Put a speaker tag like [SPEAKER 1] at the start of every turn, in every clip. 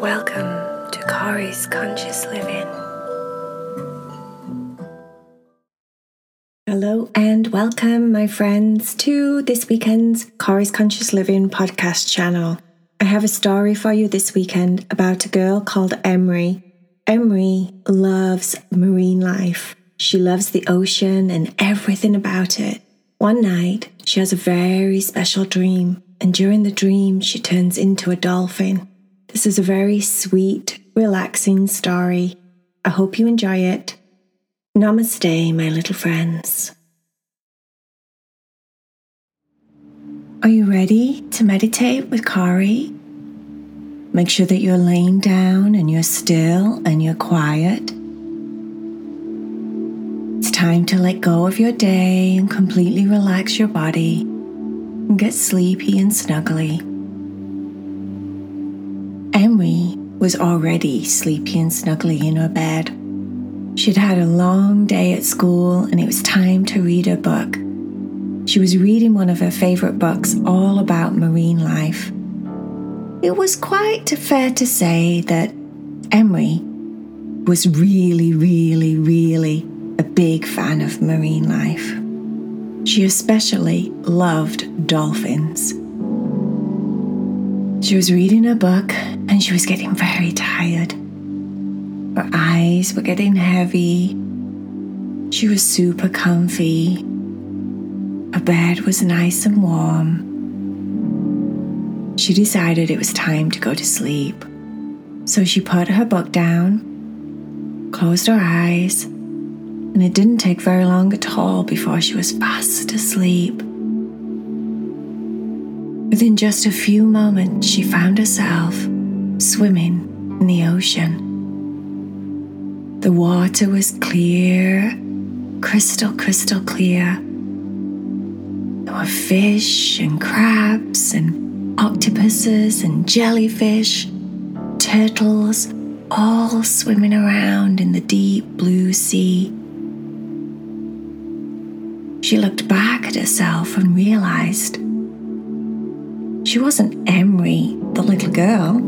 [SPEAKER 1] Welcome to Kari's Conscious Living.
[SPEAKER 2] Hello and welcome, my friends, to this weekend's Kari's Conscious Living podcast channel. I have a story for you this weekend about a girl called Emry. Emry loves marine life. She loves the ocean and everything about it. One night, she has a very special dream, and during the dream, she turns into a dolphin. This is a very sweet, relaxing story. I hope you enjoy it. Namaste, my little friends. Are you ready to meditate with Kari? Make sure that you're laying down and you're still and you're quiet. It's time to let go of your day and completely relax your body and get sleepy and snuggly. Was already sleepy and snuggly in her bed. She'd had a long day at school and it was time to read her book. She was reading one of her favourite books all about marine life. It was quite fair to say that Emry was really, really, really a big fan of marine life. She especially loved dolphins. She was reading a book and she was getting very tired. Her eyes were getting heavy. She was super comfy. Her bed was nice and warm. She decided it was time to go to sleep. So she put her book down, closed her eyes, and it didn't take very long at all before she was fast asleep. Within just a few moments, she found herself swimming in the ocean. The water was clear, crystal, crystal clear. There were fish and crabs and octopuses and jellyfish, turtles, all swimming around in the deep blue sea. She looked back at herself and realized she wasn't Emry, the little girl.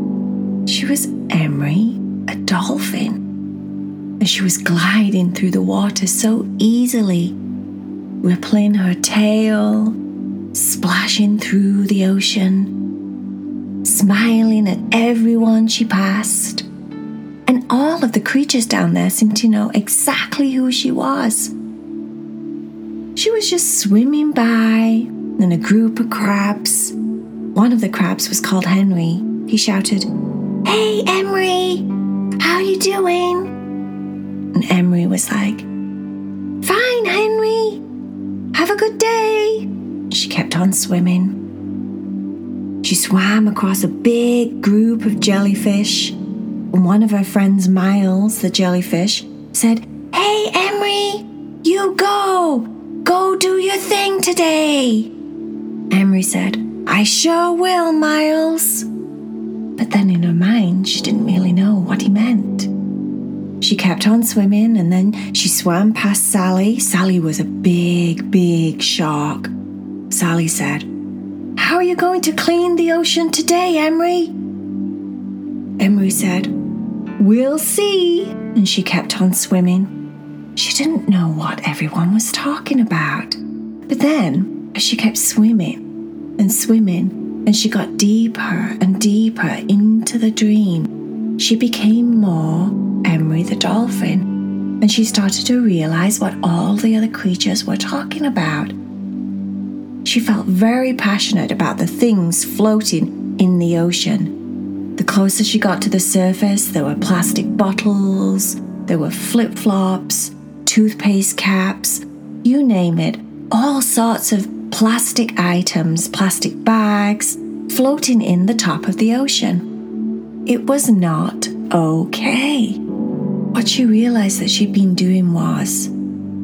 [SPEAKER 2] She was Emry, a dolphin. And she was gliding through the water so easily, rippling her tail, splashing through the ocean, smiling at everyone she passed. And all of the creatures down there seemed to know exactly who she was. She was just swimming by, and a group of crabs one of the crabs was called Henry. He shouted, Hey, Emry, how are you doing? And Emry was like, Fine, Henry. Have a good day. She kept on swimming. She swam across a big group of jellyfish. And one of her friends, Miles, the jellyfish, said, Hey, Emry, you go. Go do your thing today. Emry said, I sure will, Miles. But then in her mind, she didn't really know what he meant. She kept on swimming and then she swam past Sally. Sally was a big, big shark. Sally said, How are you going to clean the ocean today, Emry? Emry said, We'll see. And she kept on swimming. She didn't know what everyone was talking about. But then, as she kept swimming, and swimming, and she got deeper and deeper into the dream. She became more Emry the dolphin, and she started to realize what all the other creatures were talking about. She felt very passionate about the things floating in the ocean. The closer she got to the surface, there were plastic bottles, there were flip flops, toothpaste caps, you name it, all sorts of plastic items, plastic bags, floating in the top of the ocean. It was not okay. What she realized that she'd been doing was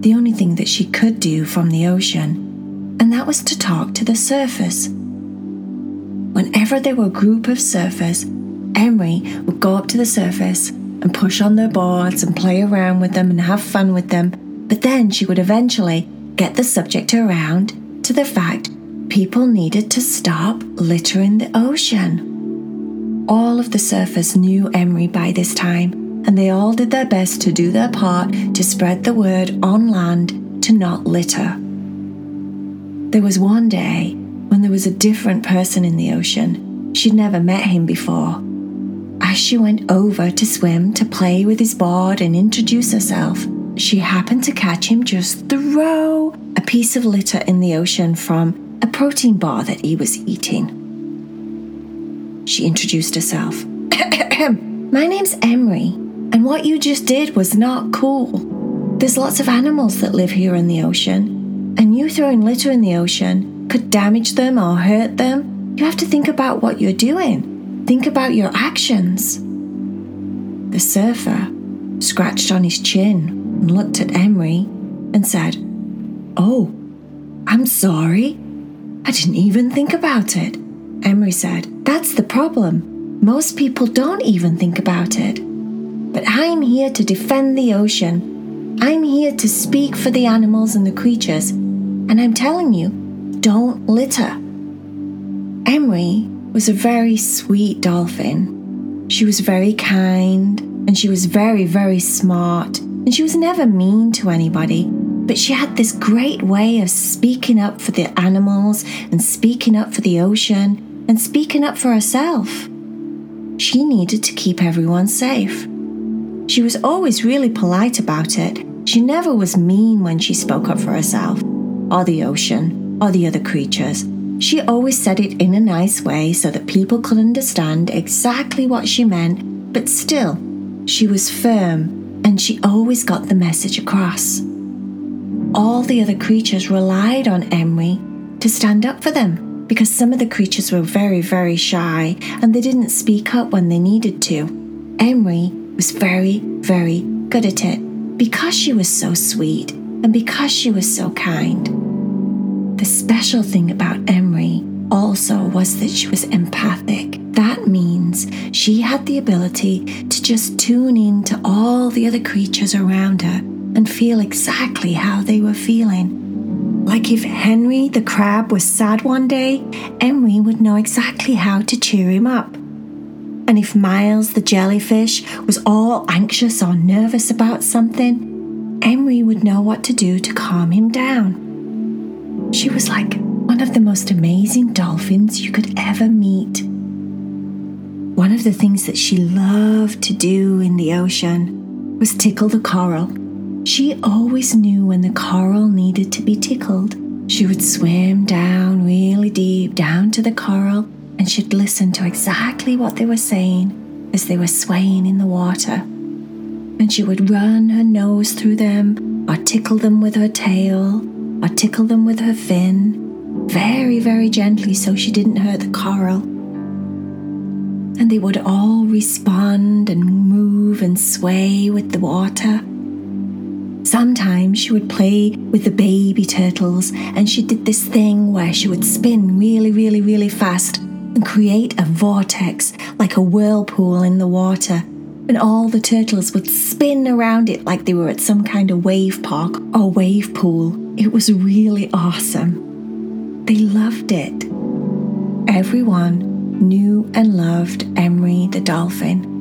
[SPEAKER 2] the only thing that she could do from the ocean, and that was to talk to the surface. Whenever there were a group of surfers, Emry would go up to the surface and push on their boards and play around with them and have fun with them, but then she would eventually get the subject around to the fact people needed to stop littering the ocean. All of the surfers knew Emry by this time, and they all did their best to do their part to spread the word on land to not litter. There was one day when there was a different person in the ocean. She'd never met him before. As she went over to swim to play with his board and introduce herself, she happened to catch him just throw a piece of litter in the ocean from a protein bar that he was eating. She introduced herself. My name's Emry, and what you just did was not cool. There's lots of animals that live here in the ocean, and you throwing litter in the ocean could damage them or hurt them. You have to think about what you're doing. Think about your actions. The surfer scratched on his chin and looked at Emry and said, Oh, I'm sorry. I didn't even think about it. Emry said, That's the problem. Most people don't even think about it. But I'm here to defend the ocean. I'm here to speak for the animals and the creatures. And I'm telling you, don't litter. Emry was a very sweet dolphin. She was very kind and she was very, very smart. And she was never mean to anybody. But she had this great way of speaking up for the animals and speaking up for the ocean and speaking up for herself. She needed to keep everyone safe. She was always really polite about it. She never was mean when she spoke up for herself, or the ocean, or the other creatures. She always said it in a nice way so that people could understand exactly what she meant, but still, she was firm and she always got the message across. All the other creatures relied on Emry to stand up for them because some of the creatures were very, very shy and they didn't speak up when they needed to. Emry was very, very good at it because she was so sweet and because she was so kind. The special thing about Emry also was that she was empathic. That means she had the ability to just tune in to all the other creatures around her and feel exactly how they were feeling like if Henry the crab was sad one day, Emry would know exactly how to cheer him up. And if Miles the jellyfish was all anxious or nervous about something, Emry would know what to do to calm him down. She was like one of the most amazing dolphins you could ever meet. One of the things that she loved to do in the ocean was tickle the coral she always knew when the coral needed to be tickled. She would swim down really deep down to the coral and she'd listen to exactly what they were saying as they were swaying in the water. And she would run her nose through them or tickle them with her tail or tickle them with her fin, very, very gently so she didn't hurt the coral. And they would all respond and move and sway with the water Sometimes she would play with the baby turtles and she did this thing where she would spin really, really, really fast and create a vortex like a whirlpool in the water. And all the turtles would spin around it like they were at some kind of wave park or wave pool. It was really awesome. They loved it. Everyone knew and loved Emry the dolphin.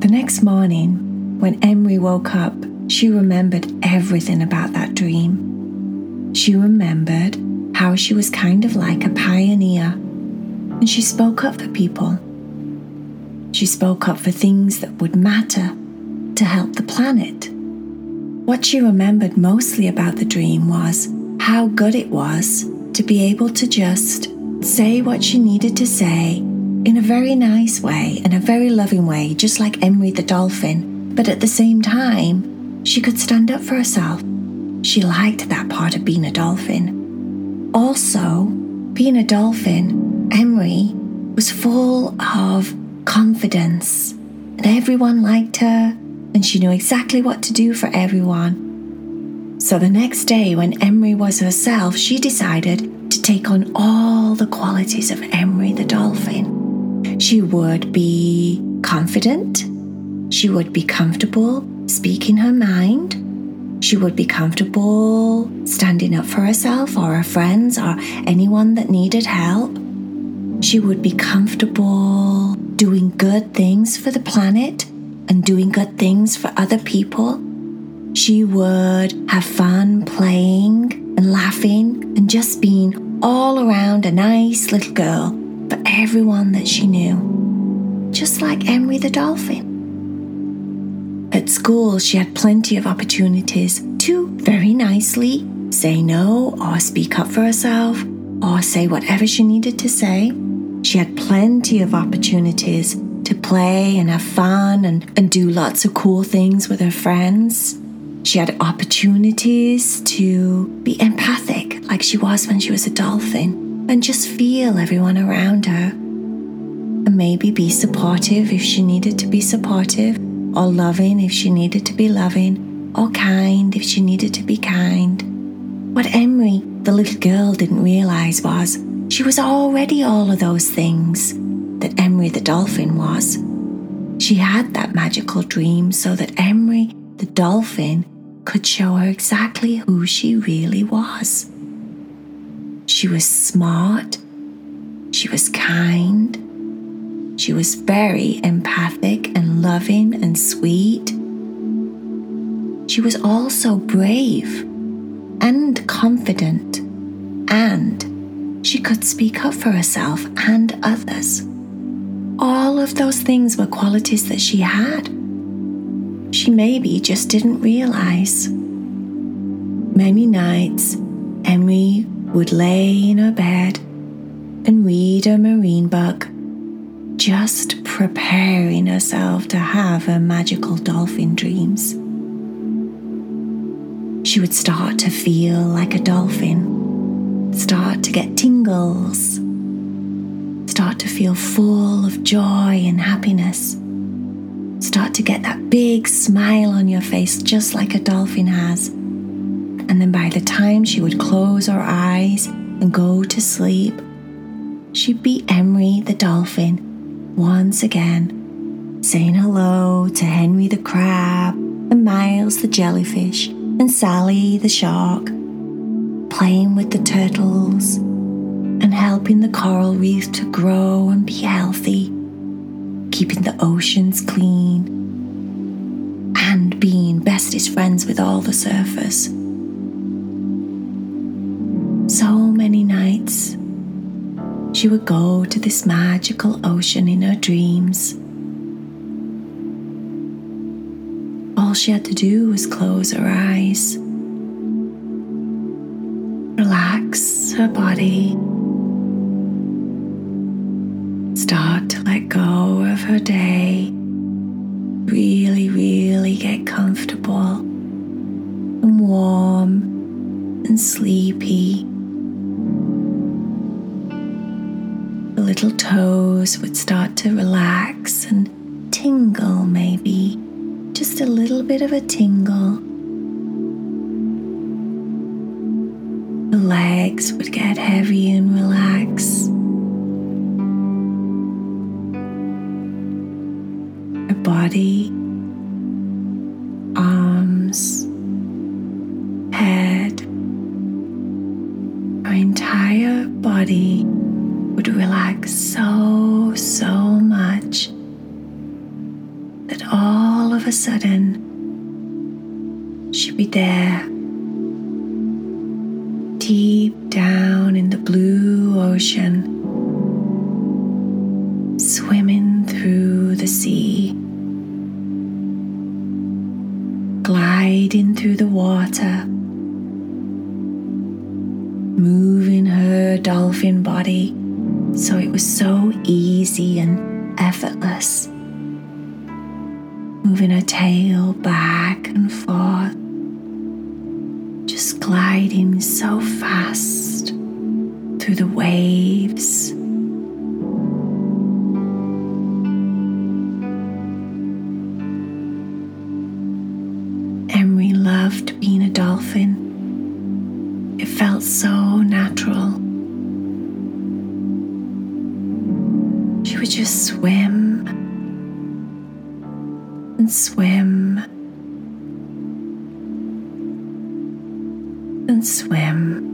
[SPEAKER 2] The next morning, when Emry woke up, she remembered everything about that dream. She remembered how she was kind of like a pioneer, and she spoke up for people. She spoke up for things that would matter to help the planet. What she remembered mostly about the dream was how good it was to be able to just say what she needed to say in a very nice way, in a very loving way, just like Emry the dolphin, but at the same time, she could stand up for herself. She liked that part of being a dolphin. Also, being a dolphin, Emry was full of confidence, and everyone liked her, and she knew exactly what to do for everyone. So the next day, when Emry was herself, she decided to take on all the qualities of Emry the dolphin. She would be confident, she would be comfortable, speaking her mind. She would be comfortable standing up for herself or her friends or anyone that needed help. she would be comfortable doing good things for the planet and doing good things for other people. She would have fun playing and laughing and just being all around a nice little girl for everyone that she knew, just like Emry the dolphin. At school, she had plenty of opportunities to very nicely say no or speak up for herself or say whatever she needed to say. She had plenty of opportunities to play and have fun and, and do lots of cool things with her friends. She had opportunities to be empathic, like she was when she was a dolphin, and just feel everyone around her. And maybe be supportive if she needed to be supportive, or loving if she needed to be loving, or kind if she needed to be kind. What Emry, the little girl, didn't realize was she was already all of those things that Emry the dolphin was. She had that magical dream so that Emry the dolphin could show her exactly who she really was. She was smart, she was kind, she was very empathic and loving and sweet. She was also brave and confident and she could speak up for herself and others. All of those things were qualities that she had. She maybe just didn't realize. Many nights, Emry would lay in her bed and read a marine book, just preparing herself to have her magical dolphin dreams. She would start to feel like a dolphin start to get tingles, start to feel full of joy and happiness, start to get that big smile on your face, just like a dolphin has. And then by the time she would close her eyes and go to sleep, she'd be Emry the dolphin once again, saying hello to Henry the crab and Miles the jellyfish and Sally the shark playing with the turtles and helping the coral reef to grow and be healthy, keeping the oceans clean, and being bestest friends with all the surfers. So many nights she would go to this magical ocean in her dreams. All she had to do was close her eyes relax her body. Start to let go of her day. Really, really get comfortable and warm and sleepy. The little toes would start to relax and tingle, maybe just a little bit of a tingle. The legs would get heavy body, moving her dolphin body so it was so easy and effortless, moving her tail back and forth just gliding so fast through the waves. Swim.